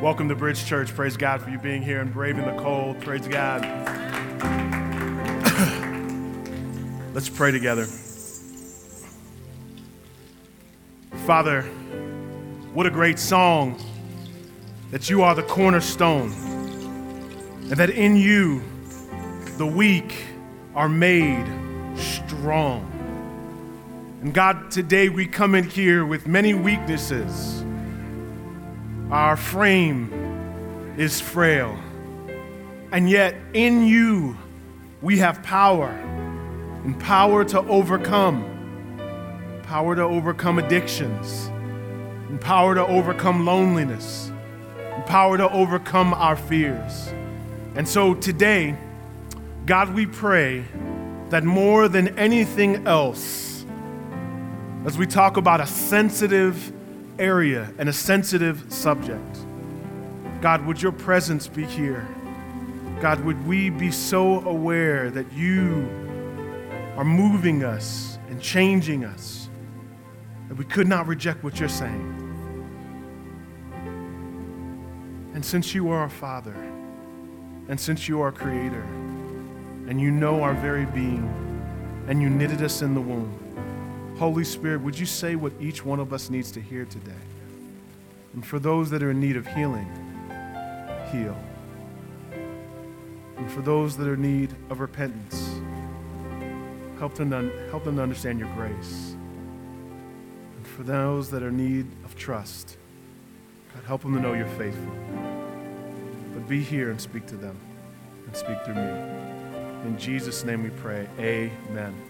Welcome to Bridge Church. Praise God for you being here and braving the cold. Praise God. Let's pray together. Father, what a great song that you are the cornerstone and that in you the weak are made strong. And God, today we come in here with many weaknesses. Our frame is frail. And yet, in you, we have power and power to overcome, power to overcome addictions, and power to overcome loneliness, and power to overcome our fears. And so today, God, we pray that more than anything else, as we talk about a sensitive area and a sensitive subject, God, would your presence be here? God, would we be so aware that you are moving us and changing us that we could not reject what you're saying? And since you are our Father, and since you are our Creator, and you know our very being, and you knitted us in the womb, Holy Spirit, would you say what each one of us needs to hear today? And for those that are in need of healing, heal. And for those that are in need of repentance, help them, to, help them to understand your grace. And for those that are in need of trust, God, help them to know you're faithful. But be here and speak to them and speak through me. In Jesus' name we pray. Amen.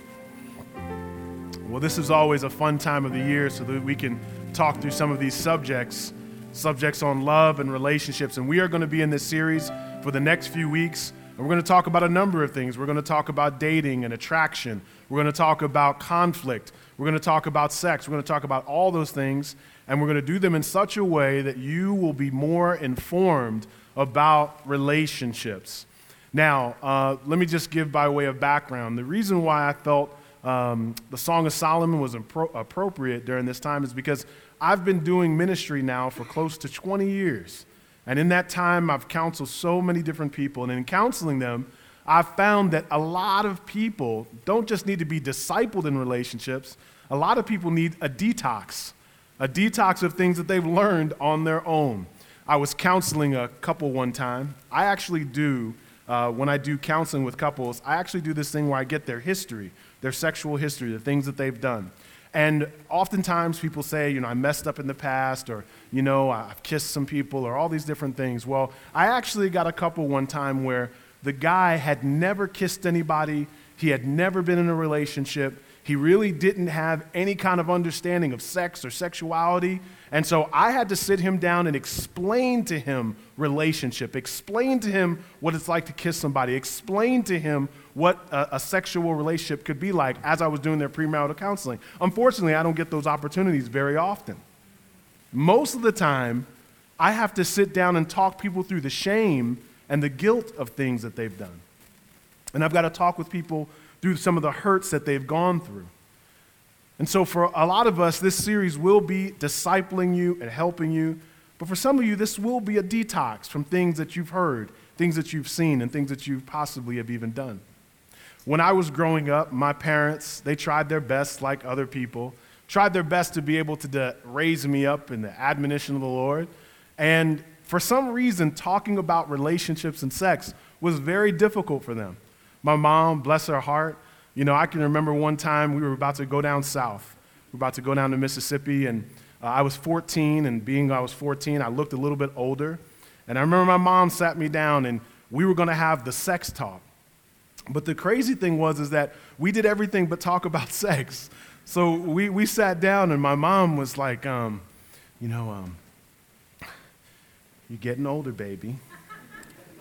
Well, this is always a fun time of the year so that we can talk through some of these subjects, subjects on love and relationships. And we are going to be in this series for the next few weeks. And we're going to talk about a number of things. We're going to talk about dating and attraction. We're going to talk about conflict. We're going to talk about sex. We're going to talk about all those things. And we're going to do them in such a way that you will be more informed about relationships. Now, uh, let me just give by way of background. The reason why I felt um, the Song of Solomon was appro- appropriate during this time is because I've been doing ministry now for close to 20 years. And in that time, I've counseled so many different people. And in counseling them, I've found that a lot of people don't just need to be discipled in relationships, a lot of people need a detox, a detox of things that they've learned on their own. I was counseling a couple one time. I actually do, uh, when I do counseling with couples, I actually do this thing where I get their history their sexual history, the things that they've done. And oftentimes people say, you know, I messed up in the past, or, you know, I've kissed some people, or all these different things. Well, I actually got a couple one time where the guy had never kissed anybody, he had never been in a relationship, he really didn't have any kind of understanding of sex or sexuality. And so I had to sit him down and explain to him relationship, explain to him what it's like to kiss somebody, explain to him what a, a, sexual relationship could be like as I was doing their premarital counseling. Unfortunately, I don't get those opportunities very often. Most of the time, I have to sit down and talk people through the shame and the guilt of things that they've done. And I've got to talk with people through some of the hurts that they've gone through. And so, for a lot of us, this series will be discipling you and helping you. But for some of you, this will be a detox from things that you've heard, things that you've seen, and things that you possibly have even done. When I was growing up, my parents, they tried their best, like other people, tried their best to be able to de- raise me up in the admonition of the Lord. And for some reason, talking about relationships and sex was very difficult for them. My mom, bless her heart, you know, I can remember one time we were about to go down south. We were about to go down to Mississippi, and uh, I was 14, and being I was 14, I looked a little bit older. And I remember my mom sat me down, and we were going to have the sex talk. But the crazy thing was is that we did everything but talk about sex. So we, we sat down, and my mom was like, um, you know, um, you're getting older, baby.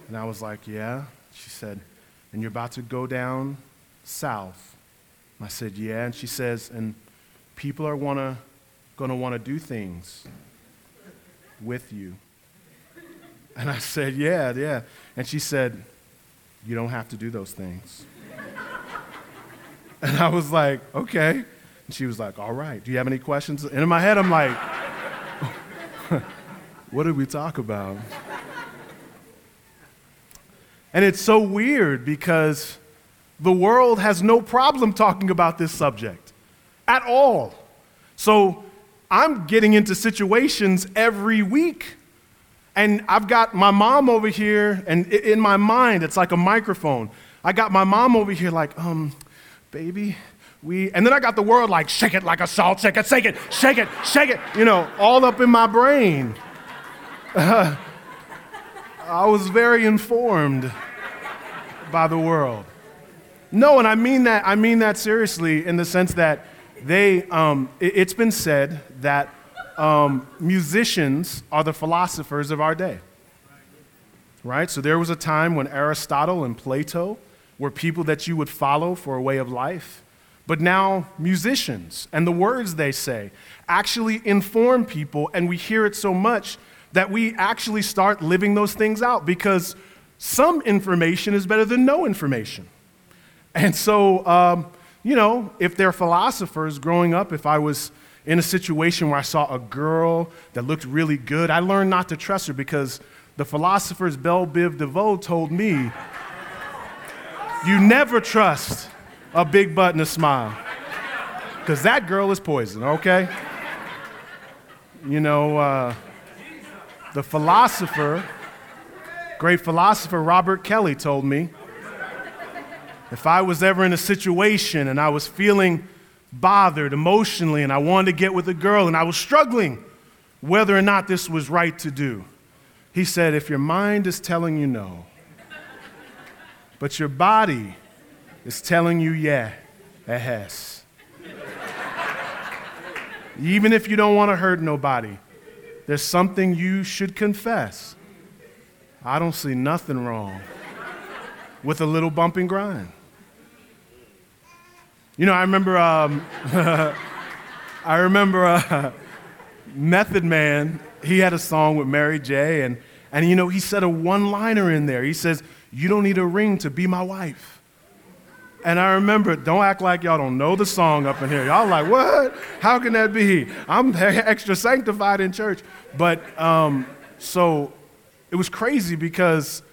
And I was like, yeah. She said, and you're about to go down south. I said, Yeah. And she says, And people are wanna, gonna wanna do things with you. And I said, Yeah, yeah. And she said, You don't have to do those things. and I was like, Okay. And she was like, All right. Do you have any questions? And in my head, I'm like, what did we talk about? And it's so weird because the world has no problem talking about this subject at all. So I'm getting into situations every week. And I've got my mom over here, and in my mind, it's like a microphone. I got my mom over here, like, um, baby, we, and then I got the world like, shake it like a salt, shake it, shake it, shake it, shake it, you know, all up in my brain. I was very informed by the world. No, and I mean that, I mean that seriously in the sense that they, um, it, has been said that um, musicians are the philosophers of our day. Right? So there was a time when Aristotle and Plato were people that you would follow for a way of life. But now, musicians and the words they say actually inform people, and we hear it so much that we actually start living those things out because some information is better than no information. And so, um, you know, if they're philosophers growing up, if I was in a situation where I saw a girl that looked really good, I learned not to trust her because the philosophers Bell Biv DeVoe told me, you never trust a big butt and a smile. Because that girl is poison, okay? You know, uh, the philosopher, great philosopher Robert Kelly told me if I was ever in a situation and I was feeling bothered emotionally and I wanted to get with a girl and I was struggling whether or not this was right to do, he said, if your mind is telling you no, but your body is telling you, yeah, it has. Even if you don't want to hurt nobody, there's something you should confess. I don't see nothing wrong with a little bump and grind. You know, I remember, um, I remember uh, Method Man, he had a song with Mary J., and, and you know, he said a one liner in there. He says, You don't need a ring to be my wife. And I remember, don't act like y'all don't know the song up in here. Y'all like, what? How can that be? I'm extra sanctified in church. But um, so it was crazy because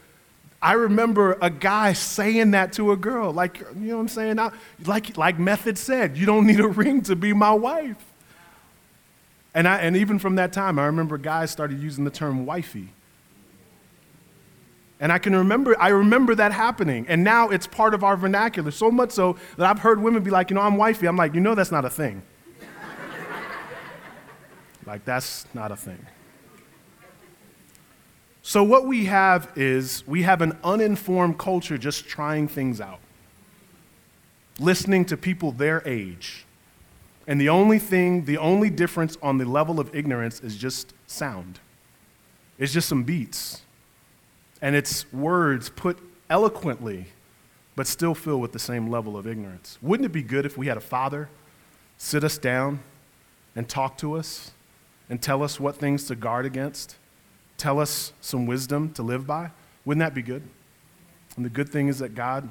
I remember a guy saying that to a girl, like, you know what I'm saying? I, like, like Method said, you don't need a ring to be my wife. And, I, and even from that time, I remember guys started using the term wifey. And I can remember, I remember that happening. And now it's part of our vernacular, so much so that I've heard women be like, you know, I'm wifey. I'm like, you know, that's not a thing. like, that's not a thing. So, what we have is we have an uninformed culture just trying things out, listening to people their age. And the only thing, the only difference on the level of ignorance is just sound. It's just some beats and it's words put eloquently, but still filled with the same level of ignorance. Wouldn't it be good if we had a father sit us down and talk to us and tell us what things to guard against, tell us some wisdom to live by? Wouldn't that be good? And the good thing is that God,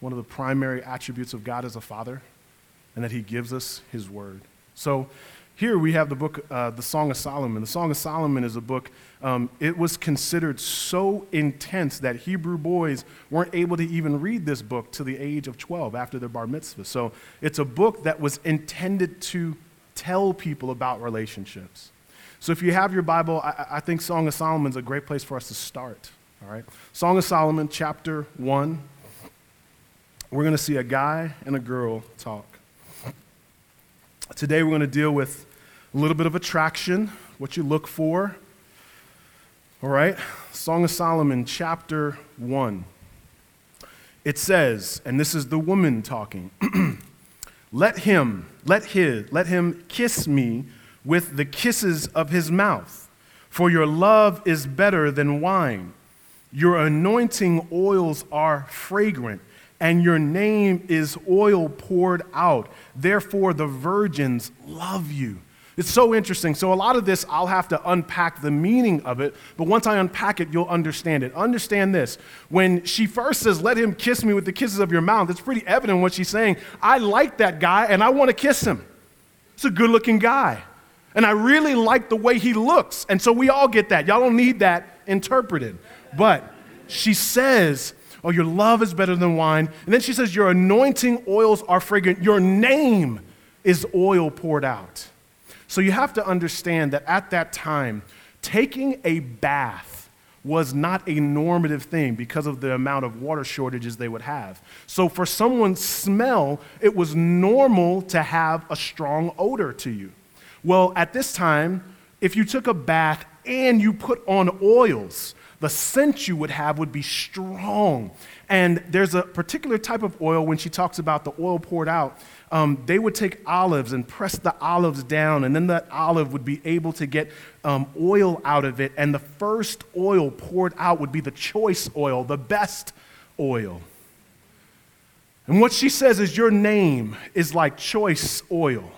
one of the primary attributes of God is a father, and that he gives us his word. So, here we have the book, uh, the Song of Solomon. The Song of Solomon is a book, um, it was considered so intense that Hebrew boys weren't able to even read this book to the age of 12 after their bar mitzvah. So it's a book that was intended to tell people about relationships. So if you have your Bible, I, I think Song of Solomon is a great place for us to start. All right? Song of Solomon, chapter 1. We're going to see a guy and a girl talk. Today we're going to deal with a little bit of attraction, what you look for. All right? Song of Solomon, chapter 1. It says, and this is the woman talking, let him, let his, let him kiss me with the kisses of his mouth, for your love is better than wine. Your anointing oils are fragrant and your name is oil poured out. Therefore, the virgins love you. It's so interesting. So, a lot of this, I'll have to unpack the meaning of it, but once I unpack it, you'll understand it. Understand this. When she first says, Let him kiss me with the kisses of your mouth, it's pretty evident what she's saying. I like that guy and I want to kiss him. It's a good looking guy. And I really like the way he looks. And so we all get that. Y'all don't need that interpreted. But she says, Oh, your love is better than wine. And then she says, Your anointing oils are fragrant. Your name is oil poured out. So you have to understand that at that time, taking a bath was not a normative thing because of the amount of water shortages they would have. So for someone's smell, it was normal to have a strong odor to you. Well, at this time, if you took a bath and you put on oils, the scent you would have would be strong. And there's a particular type of oil when she talks about the oil poured out. Um, they would take olives and press the olives down, and then that olive would be able to get um, oil out of it. And the first oil poured out would be the choice oil, the best oil. And what she says is, Your name is like choice oil.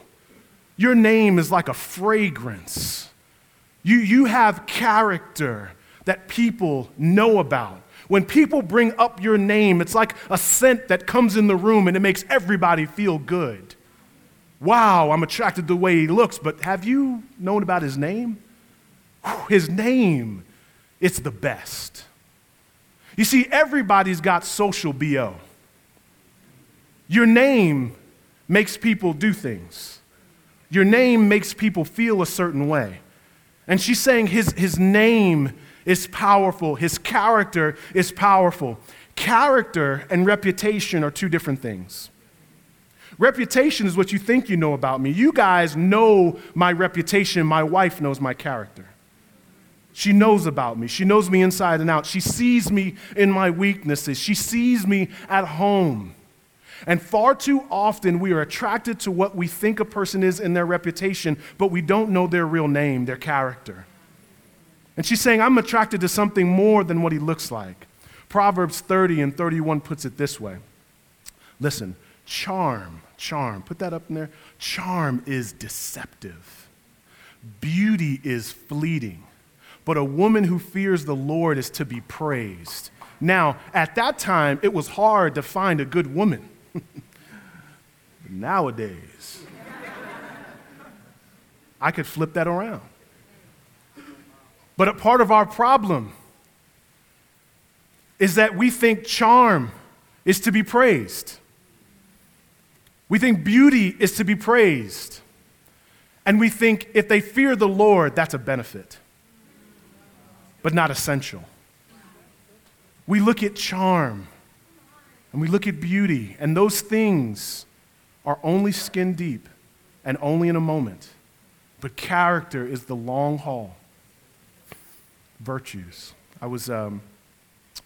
Your name is like a fragrance. You, you have character that people know about. When people bring up your name, it's like a scent that comes in the room and it makes everybody feel good. Wow, I'm attracted to the way he looks, but have you known about his name? His name, it's the best. You see, everybody's got social BO. Your name makes people do things. Your name makes people feel a certain way. And she's saying his, his name is powerful, his character is powerful. Character and reputation are two different things. Reputation is what you think you know about me. You guys know my reputation. My wife knows my character. She knows about me. She knows me inside and out. She sees me in my weaknesses. She sees me at home. And far too often, we are attracted to what we think a person is in their reputation, but we don't know their real name, their character. And she's saying, I'm attracted to something more than what he looks like. Proverbs 30 and 31 puts it this way Listen, charm, charm, put that up in there. Charm is deceptive, beauty is fleeting, but a woman who fears the Lord is to be praised. Now, at that time, it was hard to find a good woman. Nowadays, I could flip that around. But a part of our problem is that we think charm is to be praised. We think beauty is to be praised. And we think if they fear the Lord, that's a benefit, but not essential. We look at charm and we look at beauty, and those things are only skin deep and only in a moment. But character is the long haul virtues. I was, um,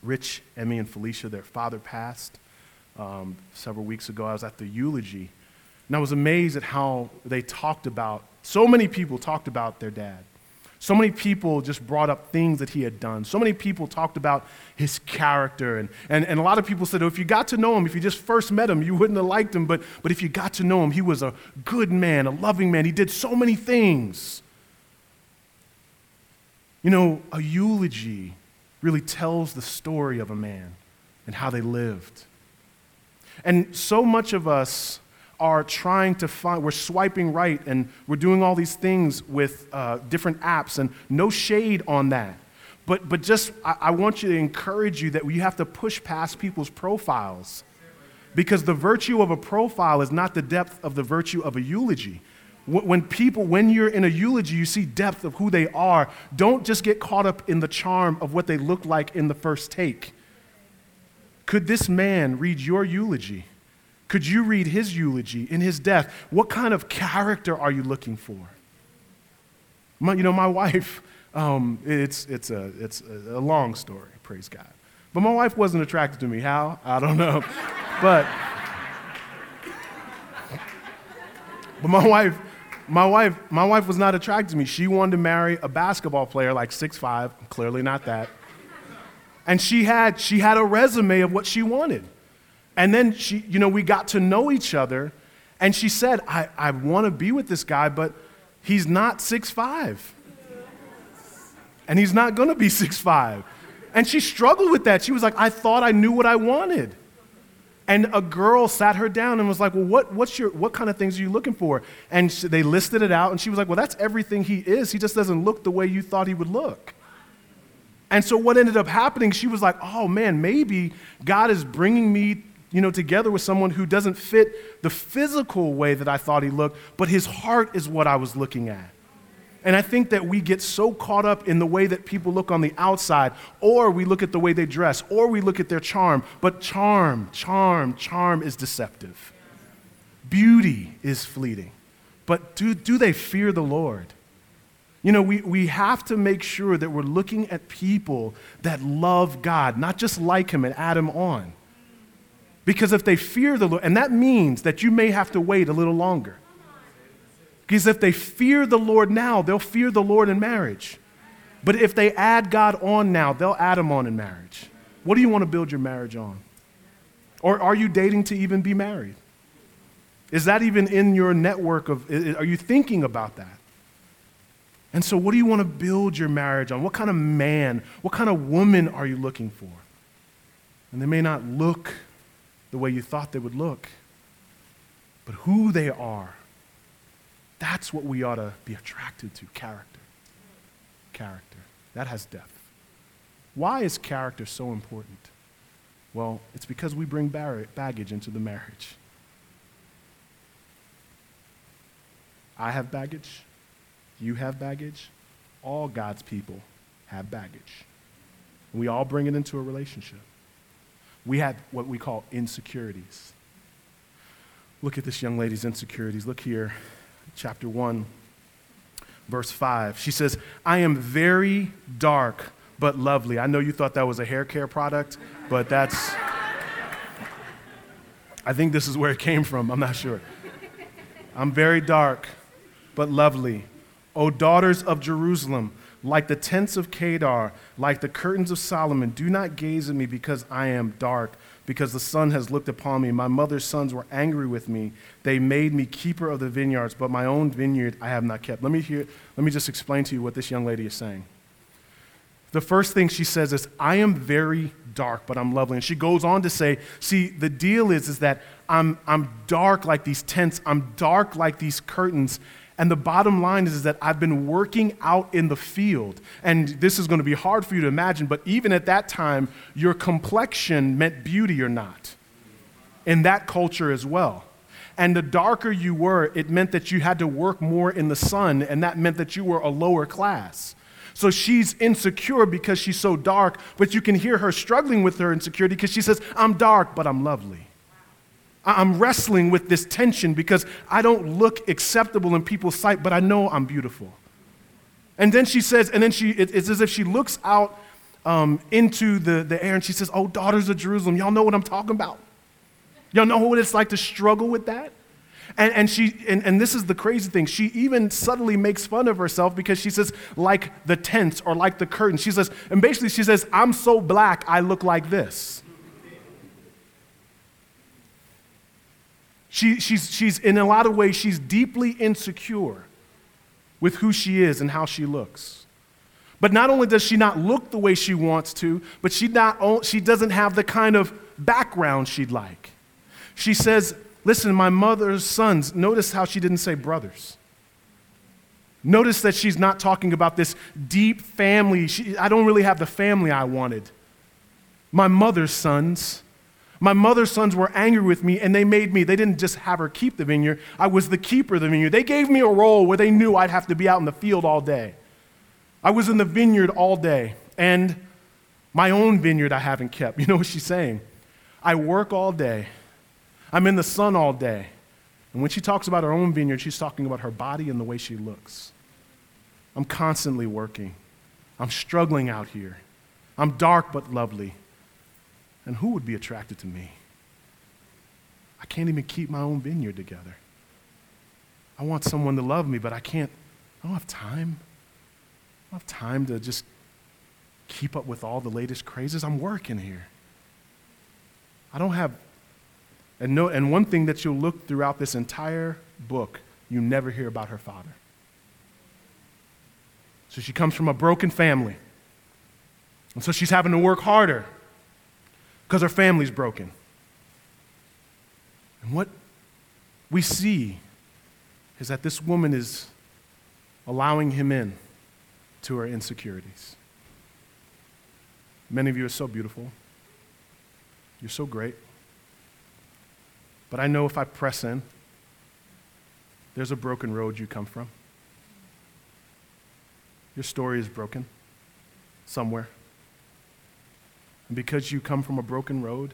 Rich, Emmy, and Felicia, their father passed um, several weeks ago. I was at the eulogy, and I was amazed at how they talked about, so many people talked about their dad. So many people just brought up things that he had done. So many people talked about his character. And, and, and a lot of people said, oh, if you got to know him, if you just first met him, you wouldn't have liked him. But, but if you got to know him, he was a good man, a loving man. He did so many things. You know, a eulogy really tells the story of a man and how they lived. And so much of us are trying to find, we're swiping right and we're doing all these things with uh, different apps, and no shade on that. But, but just, I, I want you to encourage you that you have to push past people's profiles. Because the virtue of a profile is not the depth of the virtue of a eulogy. When people, when you're in a eulogy, you see depth of who they are. Don't just get caught up in the charm of what they look like in the first take. Could this man read your eulogy? Could you read his eulogy in his death? What kind of character are you looking for? My, you know, my wife, um, it's, it's, a, it's a long story, praise God. But my wife wasn't attracted to me. How? I don't know. but, but my wife, my wife, my wife was not attracted to me. She wanted to marry a basketball player like six five. clearly not that. And she had, she had a resume of what she wanted. And then she, you know, we got to know each other, and she said, I, I want to be with this guy, but he's not six five, And he's not going to be six five. And she struggled with that. She was like, I thought I knew what I wanted. And a girl sat her down and was like, Well, what, what's your, what kind of things are you looking for? And she, they listed it out, and she was like, Well, that's everything he is. He just doesn't look the way you thought he would look. And so what ended up happening, she was like, Oh man, maybe God is bringing me you know, together with someone who doesn't fit the physical way that I thought he looked, but his heart is what I was looking at. And I think that we get so caught up in the way that people look on the outside, or we look at the way they dress, or we look at their charm. But charm, charm, charm is deceptive. Beauty is fleeting. But do, do they fear the Lord? You know, we, we have to make sure that we're looking at people that love God, not just like Him and add Him on. Because if they fear the Lord, and that means that you may have to wait a little longer. Because if they fear the Lord now, they'll fear the Lord in marriage. But if they add God on now, they'll add him on in marriage. What do you want to build your marriage on? Or are you dating to even be married? Is that even in your network of, are you thinking about that? And so, what do you want to build your marriage on? What kind of man, what kind of woman are you looking for? And they may not look the way you thought they would look, but who they are. That's what we ought to be attracted to character. Character. That has depth. Why is character so important? Well, it's because we bring baggage into the marriage. I have baggage. You have baggage. All God's people have baggage. We all bring it into a relationship we have what we call insecurities. Look at this young lady's insecurities. Look here, chapter 1, verse 5. She says, I am very dark but lovely. I know you thought that was a hair care product, but that's. I think this is where it came from. I'm not sure. I'm very dark but lovely. O daughters of Jerusalem, like the tents of Kedar, like the curtains of Solomon. Do not gaze at me because I am dark, because the sun has looked upon me. My mother's sons were angry with me. They made me keeper of the vineyards, but my own vineyard I have not kept. Let me, hear, let me just explain to you what this young lady is saying. The first thing she says is, I am very dark, but I'm lovely. And she goes on to say, see, the deal is, is that I'm, I'm dark like these tents, I'm dark like these curtains, and the bottom line is, is that I've been working out in the field. And this is going to be hard for you to imagine, but even at that time, your complexion meant beauty or not in that culture as well. And the darker you were, it meant that you had to work more in the sun, and that meant that you were a lower class. So she's insecure because she's so dark, but you can hear her struggling with her insecurity because she says, I'm dark, but I'm lovely. I'm wrestling with this tension because I don't look acceptable in people's sight, but I know I'm beautiful. And then she says, and then she, it's as if she looks out um, into the, the air and she says, Oh, daughters of Jerusalem, y'all know what I'm talking about. Y'all know what it's like to struggle with that? And, and, she, and, and this is the crazy thing. She even subtly makes fun of herself because she says, like the tents or like the curtain. She says, and basically she says, I'm so black, I look like this. She, she's, she's, in a lot of ways, she's deeply insecure with who she is and how she looks. But not only does she not look the way she wants to, but she, not, she doesn't have the kind of background she'd like. She says, Listen, my mother's sons, notice how she didn't say brothers. Notice that she's not talking about this deep family. She, I don't really have the family I wanted. My mother's sons. My mother's sons were angry with me and they made me, they didn't just have her keep the vineyard, I was the keeper of the vineyard. They gave me a role where they knew I'd have to be out in the field all day. I was in the vineyard all day and my own vineyard I haven't kept. You know what she's saying? I work all day, I'm in the sun all day. And when she talks about her own vineyard, she's talking about her body and the way she looks. I'm constantly working. I'm struggling out here. I'm dark but lovely. And who would be attracted to me? I can't even keep my own vineyard together. I want someone to love me, but I can't, I don't have time. I don't have time to just keep up with all the latest crazes. I'm working here. I don't have, and, no, and one thing that you'll look throughout this entire book, you never hear about her father. So she comes from a broken family. And so she's having to work harder because her family's broken. And what we see is that this woman is allowing him in to her insecurities. Many of you are so beautiful. You're so great. But I know if I press in, there's a broken road you come from. Your story is broken somewhere. And because you come from a broken road,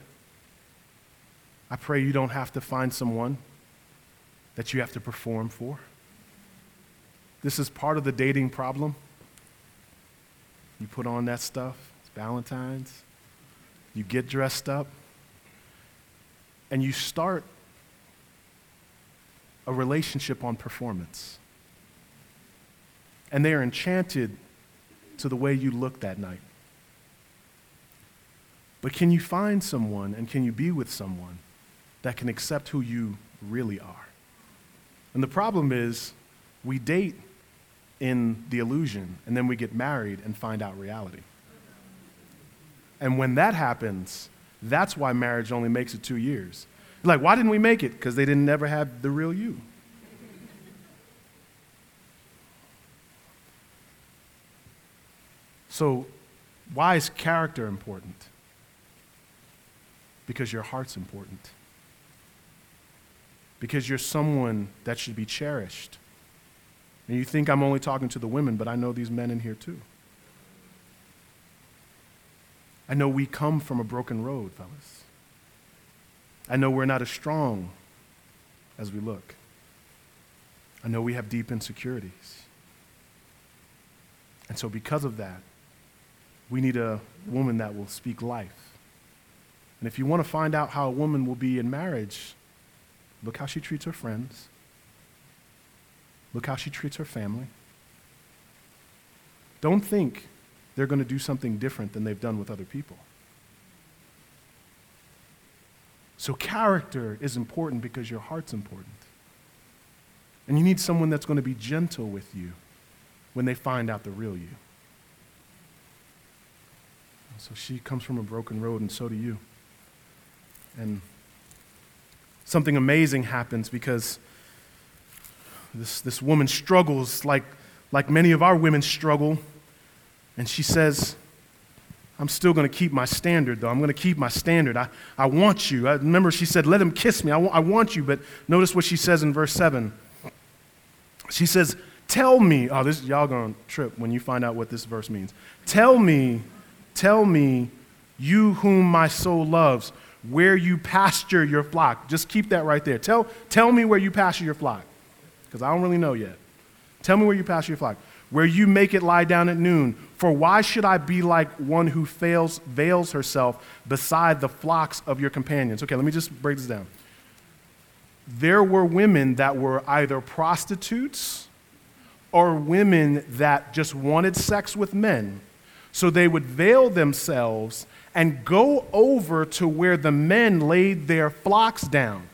I pray you don't have to find someone that you have to perform for. This is part of the dating problem. You put on that stuff, it's Valentine's, you get dressed up, and you start a relationship on performance. And they are enchanted to the way you look that night. But can you find someone and can you be with someone that can accept who you really are? And the problem is, we date in the illusion, and then we get married and find out reality. And when that happens, that's why marriage only makes it two years. Like, why didn't we make it? Because they didn't never have the real you. So, why is character important? Because your heart's important. Because you're someone that should be cherished. And you think I'm only talking to the women, but I know these men in here too. I know we come from a broken road, fellas. I know we're not as strong as we look. I know we have deep insecurities. And so, because of that, we need a woman that will speak life. And if you want to find out how a woman will be in marriage, look how she treats her friends. Look how she treats her family. Don't think they're going to do something different than they've done with other people. So, character is important because your heart's important. And you need someone that's going to be gentle with you when they find out the real you. So she comes from a broken road, and so do you. And something amazing happens because this, this woman struggles like, like many of our women struggle. And she says, I'm still going to keep my standard, though. I'm going to keep my standard. I, I want you. I remember she said, Let him kiss me. I, I want you. But notice what she says in verse 7. She says, Tell me. Oh, this y'all going to trip when you find out what this verse means. Tell me Tell me, you whom my soul loves, where you pasture your flock. Just keep that right there. Tell, tell me where you pasture your flock, because I don't really know yet. Tell me where you pasture your flock. Where you make it lie down at noon. For why should I be like one who fails, veils herself beside the flocks of your companions? Okay, let me just break this down. There were women that were either prostitutes or women that just wanted sex with men so they would veil themselves and go over to where the men laid their flocks down.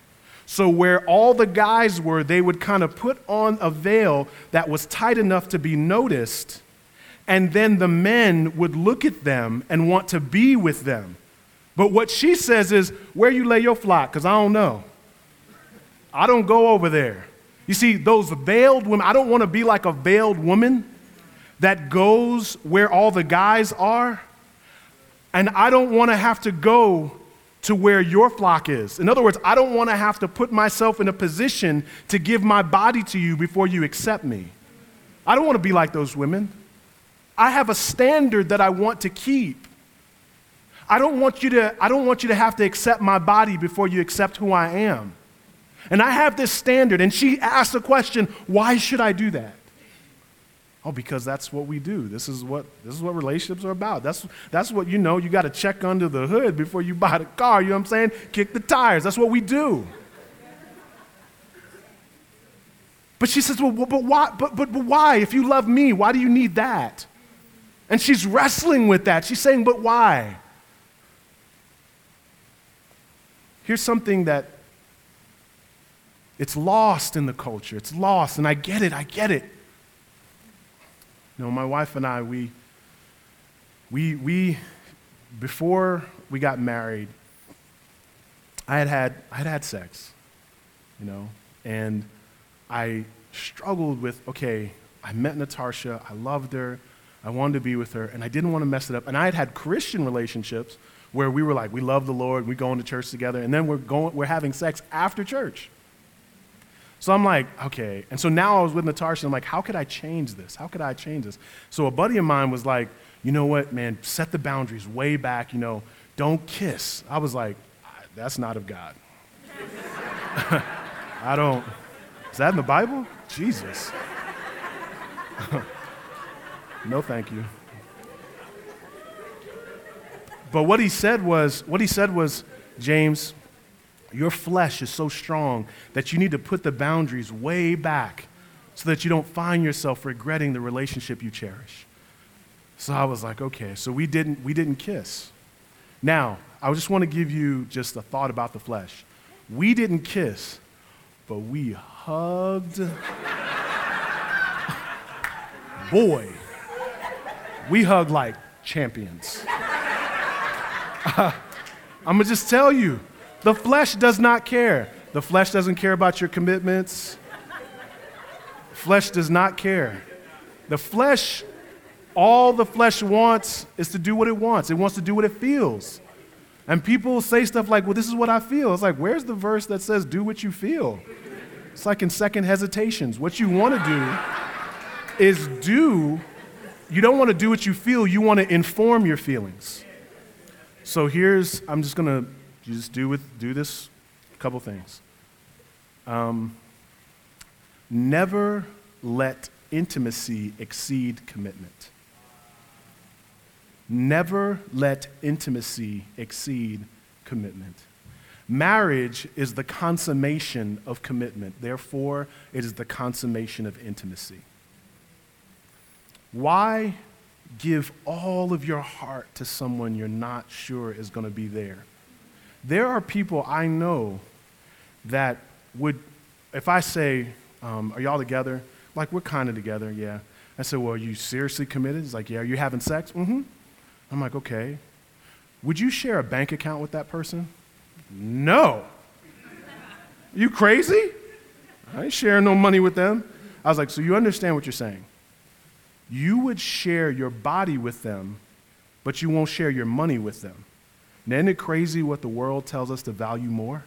So, where all the guys were, they would kind of put on a veil that was tight enough to be noticed, and then the men would look at them and want to be with them. But what she says is, Where you lay your flock? Because I don't know. I don't go over there. You see, those veiled women, I don't want to be like a veiled woman that goes where all the guys are, and I don't want to have to go to where your flock is. In other words, I don't want to have to put myself in a position to give my body to you before you accept me. I don't want to be like those women. I have a standard that I want to keep. I don't want you to, I don't want you to have to accept my body before you accept who I am. And I have this standard. And she asked the question, why should I do that? Oh, because that's what we do. This is what, this is what relationships are about. That's, that's what you know. You got to check under the hood before you buy the car. You know what I'm saying? Kick the tires. That's what we do. But she says, well, but why? But, but, but why? If you love me, why do you need that? And she's wrestling with that. She's saying, but why? Here's something that it's lost in the culture. It's lost, and I get it. I get it. You know, my wife and I, we, we, we, before we got married, I had had, I had had sex. you know? And I struggled with, okay, I met Natasha, I loved her, I wanted to be with her, and I didn't want to mess it up. And I had had Christian relationships where we were like, we love the Lord, we go into church together, and then we're going, we're having sex after church. So I'm like, okay. And so now I was with Natasha, I'm like, how could I change this? How could I change this? So a buddy of mine was like, you know what, man, set the boundaries way back, you know, don't kiss. I was like, that's not of God. I don't. Is that in the Bible? Jesus. no, thank you. But what he said was, what he said was, James, your flesh is so strong that you need to put the boundaries way back so that you don't find yourself regretting the relationship you cherish. So I was like, okay, so we didn't, we didn't kiss. Now, I just want to give you just a thought about the flesh. We didn't kiss, but we hugged. Boy, we hugged like champions. I'm going to just tell you the flesh does not care. The flesh doesn't care about your commitments. Flesh does not care. The flesh, all the flesh wants is to do what it wants. It wants to do what it feels. And people say stuff like, well, this is what I feel. It's like, where's the verse that says, do what you feel? It's like in second hesitations. What you want to do is do, you don't want to do what you feel, you want to inform your feelings. So here's, I'm just going to just do, with, do this couple things. Um, never let intimacy exceed commitment. Never let intimacy exceed commitment. Marriage is the consummation of commitment. Therefore, it is the consummation of intimacy. Why give all of your heart to someone you're not sure is going to be there? There are people I know that would, if I say, um, Are y'all together? Like, we're kind of together, yeah. I said, Well, are you seriously committed? He's like, Yeah. Are you having sex? Mm hmm. I'm like, Okay. Would you share a bank account with that person? No. You crazy? I ain't sharing no money with them. I was like, So you understand what you're saying? You would share your body with them, but you won't share your money with them. And isn't it crazy what the world tells us to value more?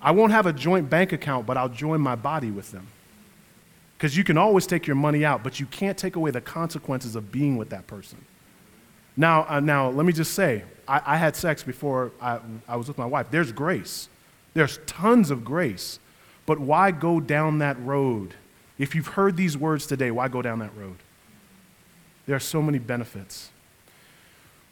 I won't have a joint bank account, but I'll join my body with them. Because you can always take your money out, but you can't take away the consequences of being with that person. Now, uh, now let me just say, I, I had sex before I, I was with my wife. There's grace. There's tons of grace. But why go down that road? If you've heard these words today, why go down that road? There are so many benefits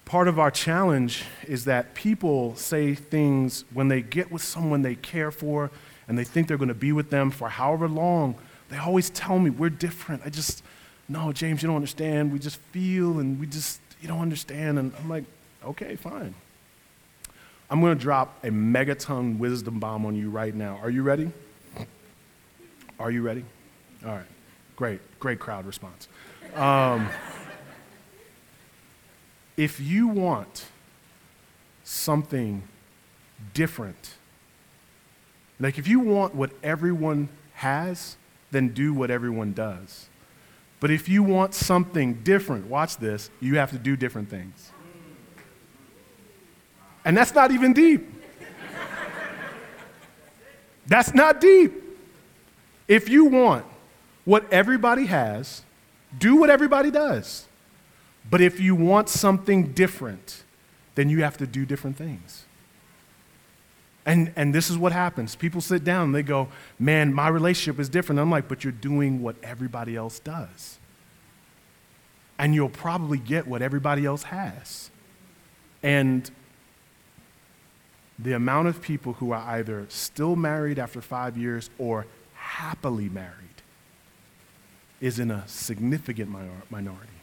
part of our challenge is that people say things when they get with someone they care for and they think they're going to be with them for however long. They always tell me, we're different. I just, no, James, you don't understand. We just feel and we just, you don't understand. And I'm like, okay, fine. I'm going to drop a megaton wisdom bomb on you right now. Are you ready? Are you ready? All right. Great, great crowd response. Um, if you want something different, like if you want what everyone has, then do what everyone does. But if you want something different, watch this, you have to do different things. And that's not even deep. That's not deep. If you want what everybody has, do what everybody does. But if you want something different, then you have to do different things. And, and this is what happens. People sit down and they go, Man, my relationship is different. I'm like, But you're doing what everybody else does. And you'll probably get what everybody else has. And the amount of people who are either still married after five years or happily married is in a significant minority.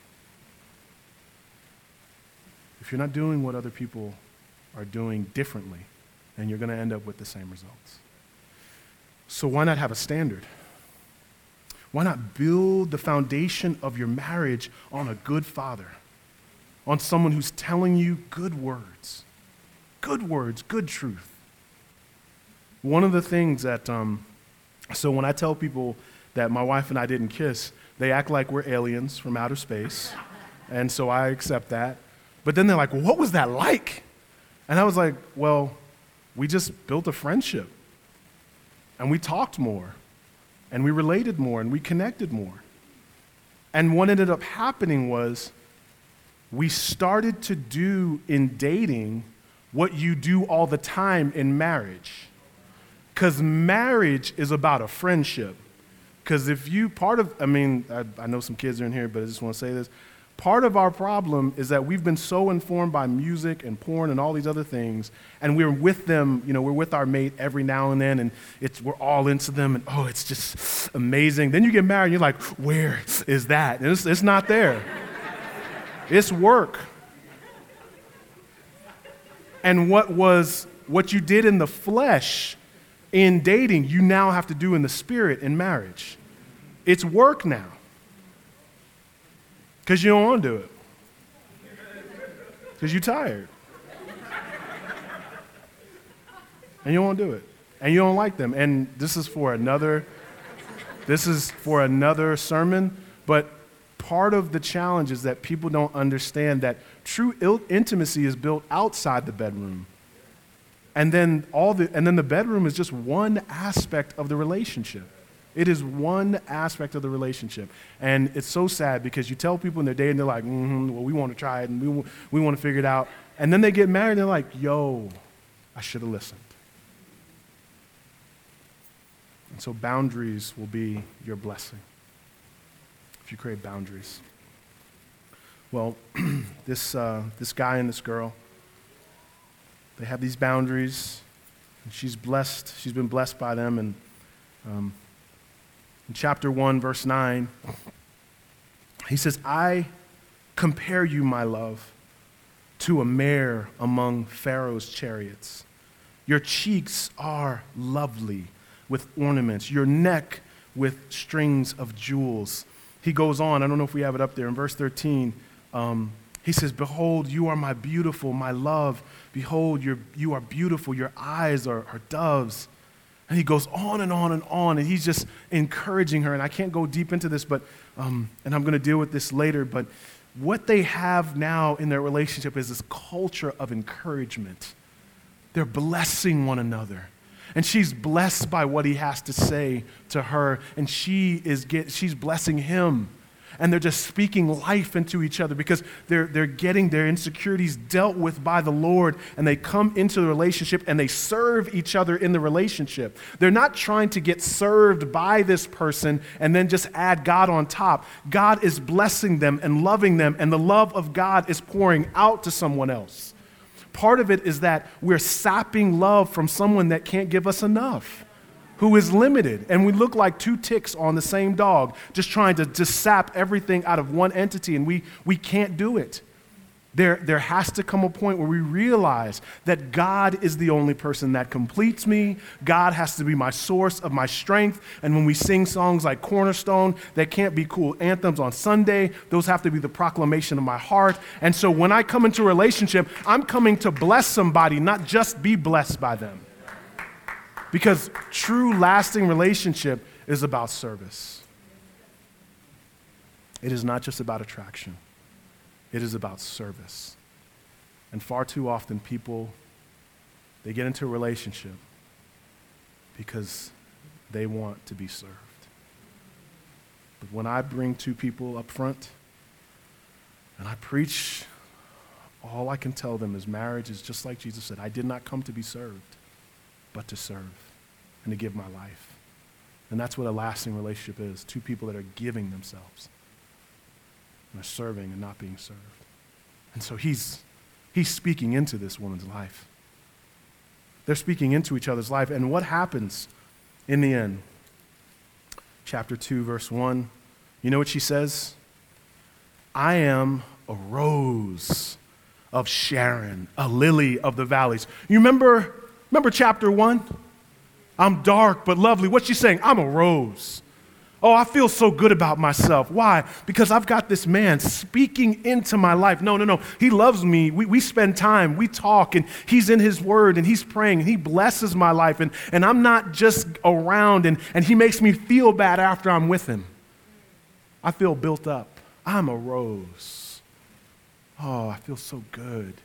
If you're not doing what other people are doing differently, then you're going to end up with the same results. So why not have a standard? Why not build the foundation of your marriage on a good father, on someone who's telling you good words, good words, good truth? one of the things that, um, so when I tell people that my wife and I didn't kiss, they act like we're aliens from outer space. And so I accept that. But then they're like, well, what was that like? And I was like, well, we just built a friendship. And we talked more. And we related more. And we connected more. And what ended up happening was we started to do in dating what you do all the time in marriage. Because marriage is about a friendship. Because if you, part of, I mean, I, I, know some kids are in here, but I just want to say this. Part of our problem is that we've been so informed by music and porn and all these other things, and we're with them, you know, we're with our mate every now and then, and it's, we're all into them, and oh, it's just amazing. Then you get married, and you're like, where is that? And it's, it's not there. it's work. And what was, what you did in the flesh in dating, you now have to do in the spirit in marriage. It's work now. Because you don't want to do it. Because you're tired. And you don't do it. And you don't like them. And this is for another this is for another sermon, but part of the challenge is that people don't understand that true intimacy is built outside the bedroom. And then all the and then the bedroom is just one aspect of the relationship. It is one aspect of the relationship. And it's so sad because you tell people in their day and they're like, mm-hmm, well, we want to try it and we, we want to figure it out. And then they get married and they're like, yo, I should have listened. And so boundaries will be your blessing if you create boundaries. Well, this, uh, this guy and this girl, they have these boundaries. And she's blessed. She's been blessed by them. And um, in chapter 1, verse 9, he says, I compare you, my love, to a mare among Pharaoh's chariots. Your cheeks are lovely with ornaments, your neck with strings of jewels. He goes on, I don't know if we have it up there, in verse 13. Um, he says, Behold, you are my beautiful, my love. Behold, you are beautiful. Your eyes are, are doves. And he goes on and on and on, and he's just encouraging her. And I can't go deep into this, but, um, and I'm going to deal with this later, but what they have now in their relationship is this culture of encouragement. They're blessing one another. And she's blessed by what he has to say to her, and she is get, she's blessing him and they're just speaking life into each other because they're, they're getting their insecurities dealt with by the Lord and they come into the relationship and they serve each other in the relationship. They're not trying to get served by this person and then just add God on top. God is blessing them and loving them, and the love of God is pouring out to someone else. Part of it is that we're sapping love from someone that can't give us enough who is limited. And we look like two ticks on the same dog, just trying to just sap everything out of one entity, and we, we can't do it. There, there has to come a point where we realize that God is the only person that completes me. God has to be my source of my strength. And when we sing songs like Cornerstone, that can't be cool anthems on Sunday. Those have to be the proclamation of my heart. And so when I come into a relationship, I'm coming to bless somebody, not just be blessed by them. Because true, lasting relationship is about service. It is not just about attraction, it is about service. And far too often, people, they get into a relationship because they want to be served. But when I bring two people up front and I preach, all I can tell them is marriage is just like Jesus said I did not come to be served, but to serve and to give my life. And that's what a lasting relationship is two people that are giving themselves and are serving and not being served. And so he's, he's speaking into this woman's life. They're speaking into each other's life. And what happens in the end? Chapter 2, verse 1. You know what she says? I am a rose of Sharon, a lily of the valleys. You remember, remember chapter 1? I'm dark but lovely. What's she saying? I'm a rose. Oh, I feel so good about myself. Why? Because I've got this man speaking into my life. No, no, no. He loves me. We, we spend time, we talk, and he's in his word, and he's praying, and he blesses my life. And, and I'm not just around, and, and he makes me feel bad after I'm with him. I feel built up. I'm a rose. Oh, I feel so good.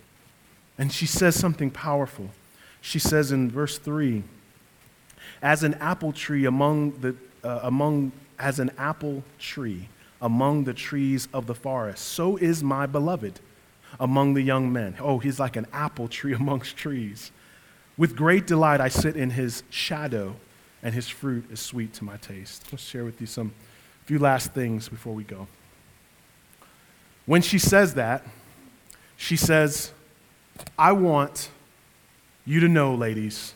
And she says something powerful. She says in verse 3 As an apple tree among the, uh, among as an apple tree among the trees of the forest. So is my beloved among the young men. Oh, he's like an apple tree amongst trees. With great delight I sit in his shadow, and his fruit is sweet to my taste. Let's share with you some few last things before we go. When she says that, she says, I want you to know, ladies,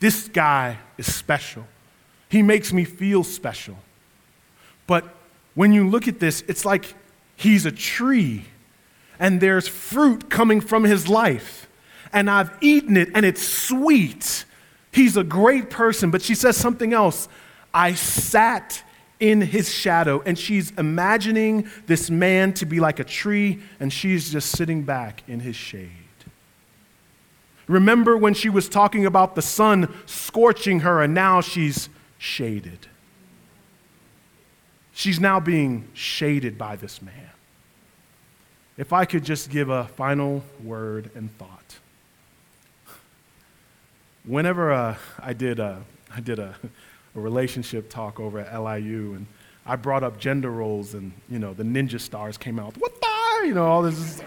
this guy is special. He makes me feel special. But when you look at this, it's like he's a tree and there's fruit coming from his life. And I've eaten it and it's sweet. He's a great person. But she says something else. I sat in his shadow. And she's imagining this man to be like a tree, and she's just sitting back in his shade. Remember when she was talking about the sun scorching her, and now she's shaded. She's now being shaded by this man. If I could just give a final word and thought. Whenever uh, I did, a, I did a, a relationship talk over at LIU, and I brought up gender roles, and you know the ninja stars came out. What the? You know all this. Is,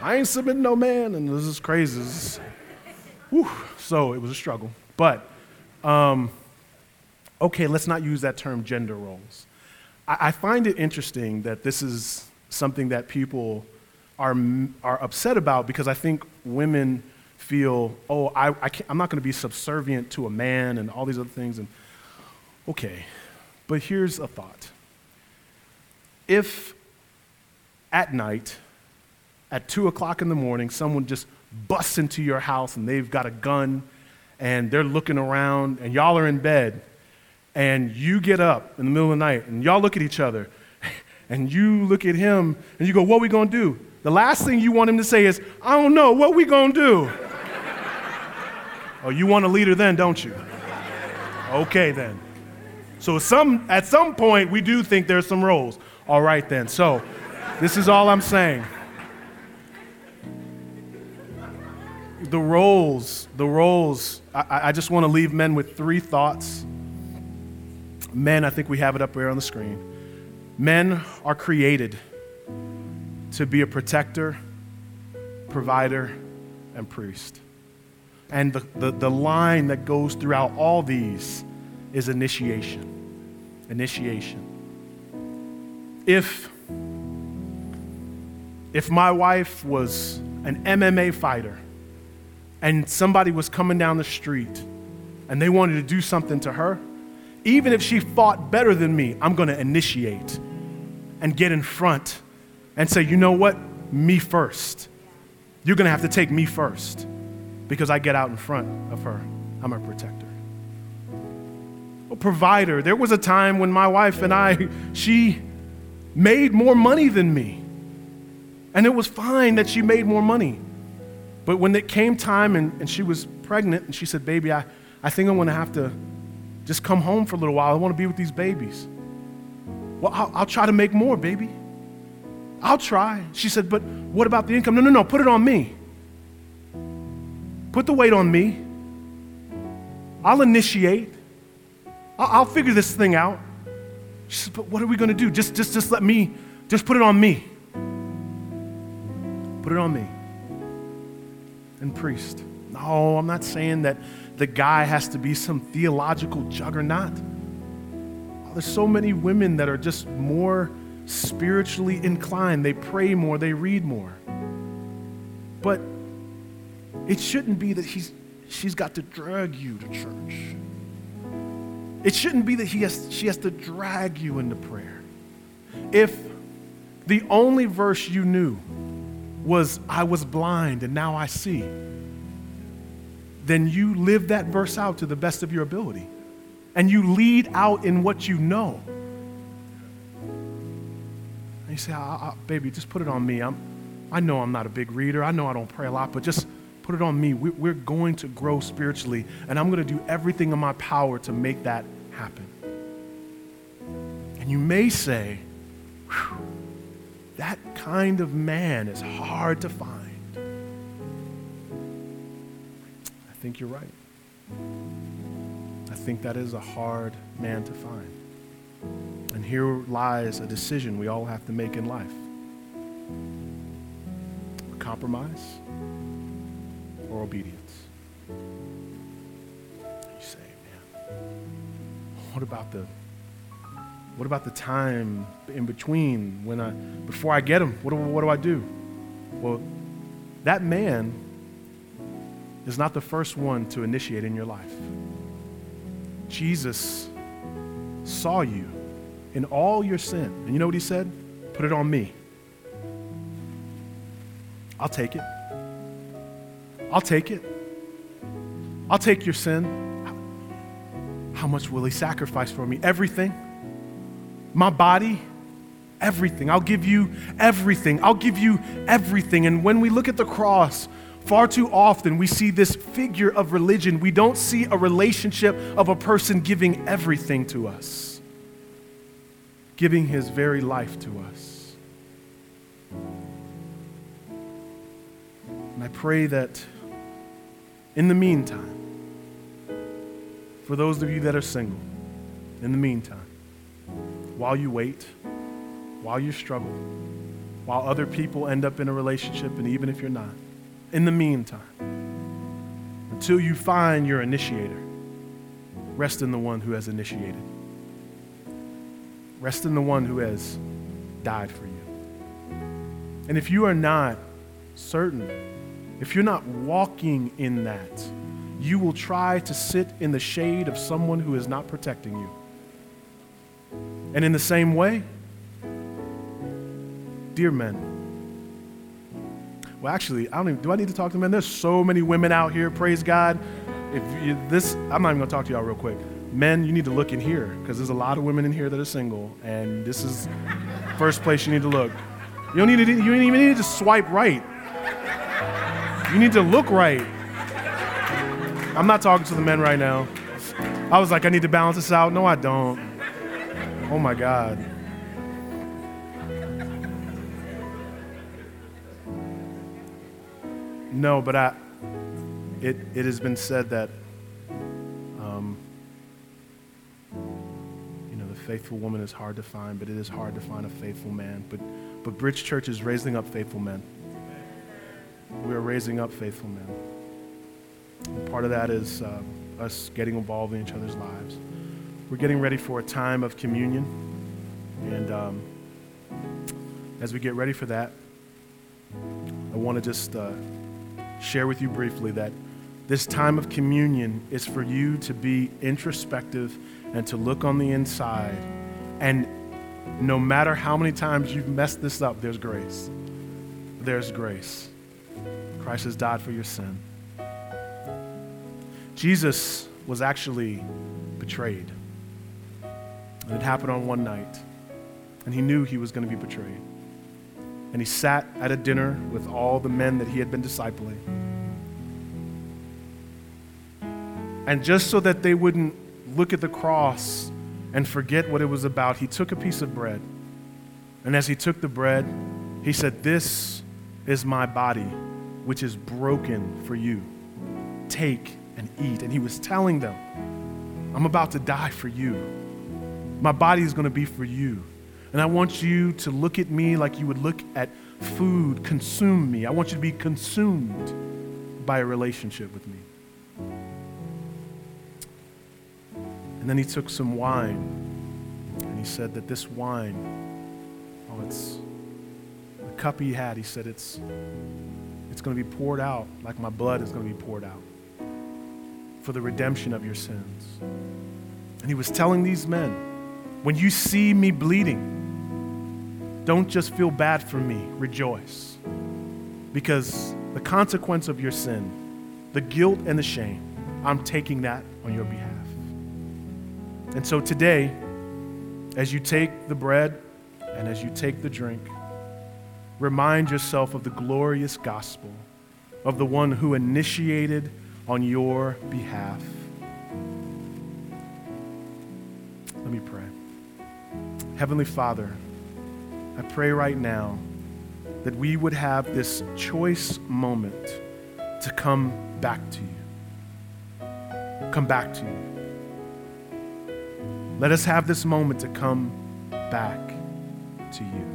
I ain't submitting no man, and this is crazy. This is, whew, so it was a struggle, but um, okay, let's not use that term gender roles. I, I find it interesting that this is something that people are, are upset about because I think women feel, oh, I, I am not going to be subservient to a man and all these other things. And okay, but here's a thought. If at night, at 2 o'clock in the morning, someone just busts into your house and they've got a gun and they're looking around and y'all are in bed and you get up in the middle of the night and y'all look at each other and you look at him and you go, What we gonna do? The last thing you want him to say is, I don't know, what we gonna do? oh, you want a leader then, don't you? Okay then. So some at some point we do think there's some roles. All right then. So this is all I'm saying. The roles, the roles, I, I just want to leave men with three thoughts Men, I think we have it up there on the screen. Men are created to be a protector, provider, and priest. And the, the, the line that goes throughout all these is initiation. Initiation. If, if my wife was an MMA fighter and somebody was coming down the street and they wanted to do something to her, even if she fought better than me, I'm going to initiate and get in front and say, you know what? Me first. You're going to have to take me first because I get out in front of her. I'm a protector. A provider. There was a time when my wife and I, she made more money than me. And it was fine that she made more money. But when it came time and, and she was pregnant, and she said, Baby, I, I think I'm going to have to just come home for a little while. I want to be with these babies. Well, I'll, I'll try to make more, baby. I'll try. She said, But what about the income? No, no, no, put it on me. Put the weight on me. I'll initiate. I'll, I'll figure this thing out. She said, But what are we going to do? Just, just, just let me, just put it on me. Put it on me. And priest. No, I'm not saying that the guy has to be some theological juggernaut. Oh, there's so many women that are just more spiritually inclined. They pray more, they read more. But it shouldn't be that he's, she's got to drag you to church. It shouldn't be that he has, she has to drag you into prayer. If the only verse you knew was, I was blind and now I see then you live that verse out to the best of your ability. And you lead out in what you know. And you say, I, I, baby, just put it on me. I'm, I know I'm not a big reader. I know I don't pray a lot, but just put it on me. We, we're going to grow spiritually, and I'm going to do everything in my power to make that happen. And you may say, that kind of man is hard to find. I think you're right. I think that is a hard man to find. And here lies a decision we all have to make in life compromise or obedience. You say, man, what about the what about the time in between when I before I get him? What do, what do I do? Well, that man is not the first one to initiate in your life. Jesus saw you in all your sin. And you know what he said? Put it on me. I'll take it. I'll take it. I'll take your sin. How much will he sacrifice for me? Everything. My body, everything. I'll give you everything. I'll give you everything. And when we look at the cross, Far too often, we see this figure of religion. We don't see a relationship of a person giving everything to us, giving his very life to us. And I pray that in the meantime, for those of you that are single, in the meantime, while you wait, while you struggle, while other people end up in a relationship, and even if you're not, in the meantime, until you find your initiator, rest in the one who has initiated. Rest in the one who has died for you. And if you are not certain, if you're not walking in that, you will try to sit in the shade of someone who is not protecting you. And in the same way, dear men, well, actually, I don't even, do I need to talk to men? There's so many women out here, praise God. If you, this, I'm not even gonna talk to y'all real quick. Men, you need to look in here because there's a lot of women in here that are single, and this is first place you need to look. You don't need to, you don't even need to swipe right. You need to look right. I'm not talking to the men right now. I was like, I need to balance this out. No, I don't. Oh my God. No, but I, it, it has been said that, um, you know, the faithful woman is hard to find, but it is hard to find a faithful man. But, but Bridge Church is raising up faithful men. We are raising up faithful men. And part of that is uh, us getting involved in each other's lives. We're getting ready for a time of communion. And um, as we get ready for that, I want to just. Uh, share with you briefly that this time of communion is for you to be introspective and to look on the inside. And no matter how many times you've messed this up, there's grace. There's grace. Christ has died for your sin. Jesus was actually betrayed. It happened on one night. And he knew he was going to be betrayed and he sat at a dinner with all the men that he had been discipling. And just so that they wouldn't look at the cross and forget what it was about, he took a piece of bread. And as he took the bread, he said, This is my body, which is broken for you. Take and eat. And he was telling them, I'm about to die for you. My body is going to be for you. And I want you to look at me like you would look at food, consume me. I want you to be consumed by a relationship with me. And then he took some wine and he said that this wine, oh, it's the cup he had, he said it's it's going to be poured out like my blood is going to be poured out for the redemption of your sins. And he was telling these men, when you see me bleeding, don't just feel bad for me, rejoice. Because the consequence of your sin, the guilt and the shame, I'm taking that on your behalf. And so today, as you take the bread And as you take the drink, remind yourself of the glorious gospel of the one who initiated on your behalf. Let me pray. Heavenly Father, I pray right now that we would have this choice moment to come back to you. Come back to you. Let us have this moment to come back to you.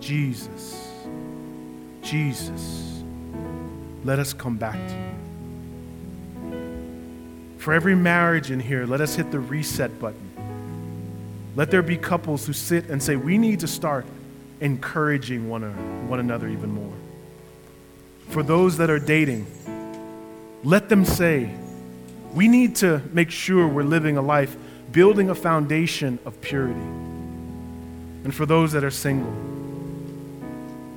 Jesus, Jesus, let us come back to you. For every marriage in here, let us hit the reset button. Let there be couples who sit and say, We need to start encouraging one, uh, one another even more. For those that are dating, let them say, We need to make sure we're living a life building a foundation of purity. And for those that are single,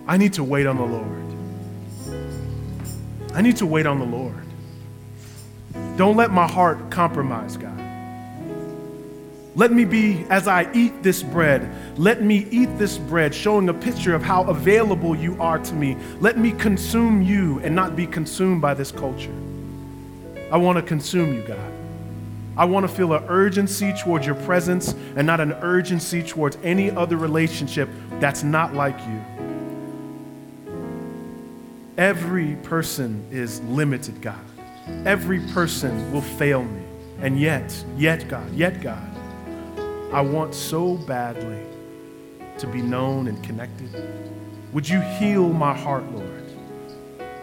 I need to wait on the Lord. I need to wait on the Lord. Don't let my heart compromise, God. Let me be, as I eat this bread, let me eat this bread, showing a picture of how available you are to me. Let me consume you and not be consumed by this culture. I want to consume you, God. I want to feel an urgency towards your presence and not an urgency towards any other relationship that's not like you. Every person is limited, God. Every person will fail me. And yet, yet, God, yet, God, I want so badly to be known and connected. Would you heal my heart, Lord?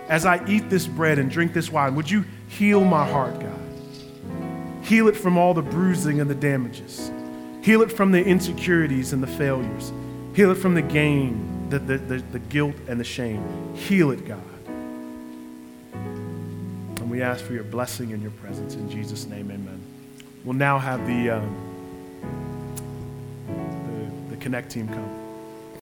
As I eat this bread and drink this wine, would you heal my heart, God? Heal it from all the bruising and the damages. Heal it from the insecurities and the failures. Heal it from the gain, the, the, the, the guilt and the shame. Heal it, God. And we ask for your blessing and your presence. In Jesus' name, amen. We'll now have the, um, the Connect team come.